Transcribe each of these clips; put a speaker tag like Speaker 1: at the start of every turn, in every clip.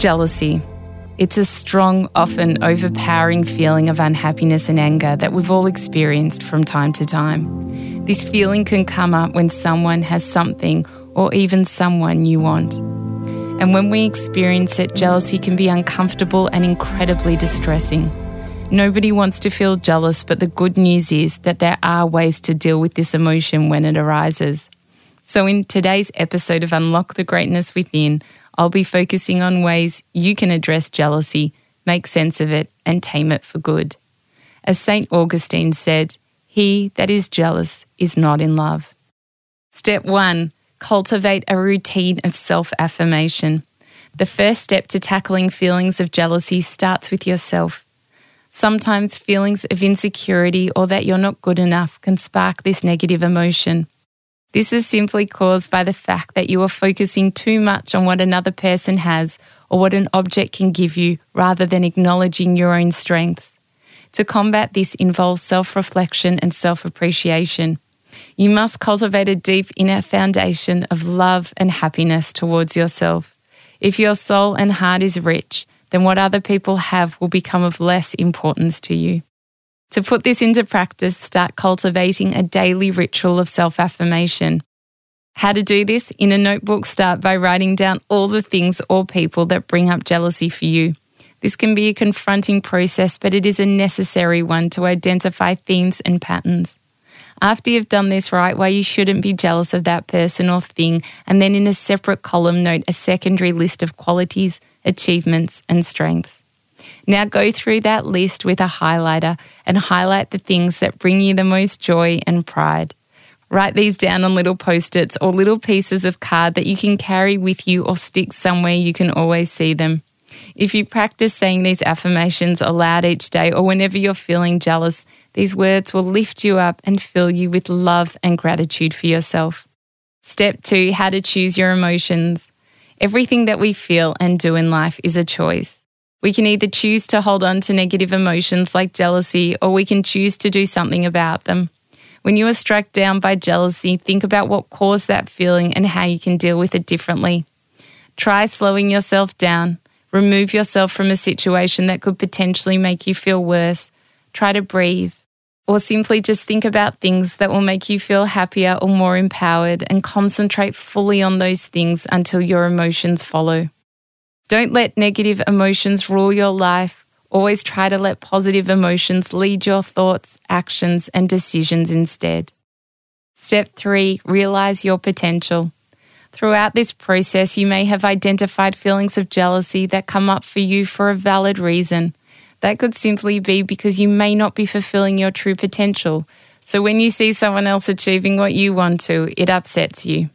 Speaker 1: Jealousy. It's a strong, often overpowering feeling of unhappiness and anger that we've all experienced from time to time. This feeling can come up when someone has something or even someone you want. And when we experience it, jealousy can be uncomfortable and incredibly distressing. Nobody wants to feel jealous, but the good news is that there are ways to deal with this emotion when it arises. So, in today's episode of Unlock the Greatness Within, I'll be focusing on ways you can address jealousy, make sense of it, and tame it for good. As St. Augustine said, He that is jealous is not in love. Step one cultivate a routine of self affirmation. The first step to tackling feelings of jealousy starts with yourself. Sometimes feelings of insecurity or that you're not good enough can spark this negative emotion. This is simply caused by the fact that you are focusing too much on what another person has or what an object can give you rather than acknowledging your own strengths. To combat this involves self reflection and self appreciation. You must cultivate a deep inner foundation of love and happiness towards yourself. If your soul and heart is rich, then what other people have will become of less importance to you. To put this into practice, start cultivating a daily ritual of self affirmation. How to do this? In a notebook, start by writing down all the things or people that bring up jealousy for you. This can be a confronting process, but it is a necessary one to identify themes and patterns. After you've done this, write why you shouldn't be jealous of that person or thing, and then in a separate column, note a secondary list of qualities, achievements, and strengths. Now go through that list with a highlighter and highlight the things that bring you the most joy and pride. Write these down on little post its or little pieces of card that you can carry with you or stick somewhere you can always see them. If you practice saying these affirmations aloud each day or whenever you're feeling jealous, these words will lift you up and fill you with love and gratitude for yourself. Step two how to choose your emotions. Everything that we feel and do in life is a choice. We can either choose to hold on to negative emotions like jealousy, or we can choose to do something about them. When you are struck down by jealousy, think about what caused that feeling and how you can deal with it differently. Try slowing yourself down. Remove yourself from a situation that could potentially make you feel worse. Try to breathe. Or simply just think about things that will make you feel happier or more empowered and concentrate fully on those things until your emotions follow. Don't let negative emotions rule your life. Always try to let positive emotions lead your thoughts, actions, and decisions instead. Step three, realize your potential. Throughout this process, you may have identified feelings of jealousy that come up for you for a valid reason. That could simply be because you may not be fulfilling your true potential. So when you see someone else achieving what you want to, it upsets you.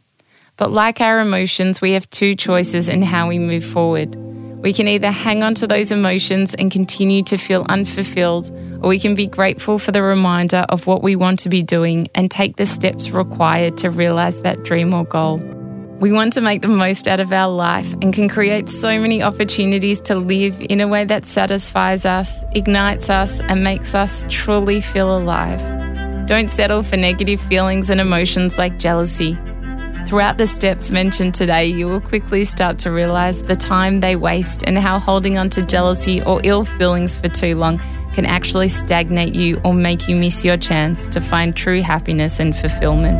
Speaker 1: But like our emotions, we have two choices in how we move forward. We can either hang on to those emotions and continue to feel unfulfilled, or we can be grateful for the reminder of what we want to be doing and take the steps required to realize that dream or goal. We want to make the most out of our life and can create so many opportunities to live in a way that satisfies us, ignites us, and makes us truly feel alive. Don't settle for negative feelings and emotions like jealousy. Throughout the steps mentioned today, you will quickly start to realize the time they waste and how holding on to jealousy or ill feelings for too long can actually stagnate you or make you miss your chance to find true happiness and fulfillment.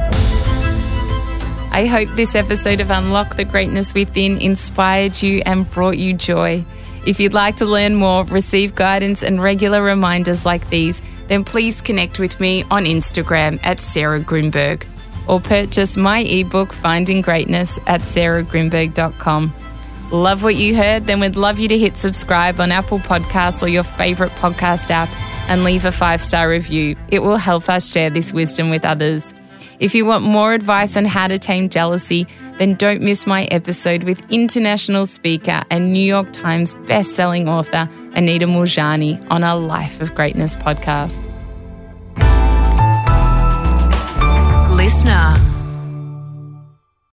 Speaker 1: I hope this episode of Unlock the Greatness Within inspired you and brought you joy. If you'd like to learn more, receive guidance, and regular reminders like these, then please connect with me on Instagram at Sarah Grynberg or purchase my ebook, Finding Greatness, at sarahgrynberg.com. Love what you heard? Then we'd love you to hit subscribe on Apple Podcasts or your favourite podcast app and leave a five star review. It will help us share this wisdom with others. If you want more advice on how to tame jealousy, then don't miss my episode with international speaker and New York Times best-selling author Anita Moorjani on our Life of Greatness podcast.
Speaker 2: listener.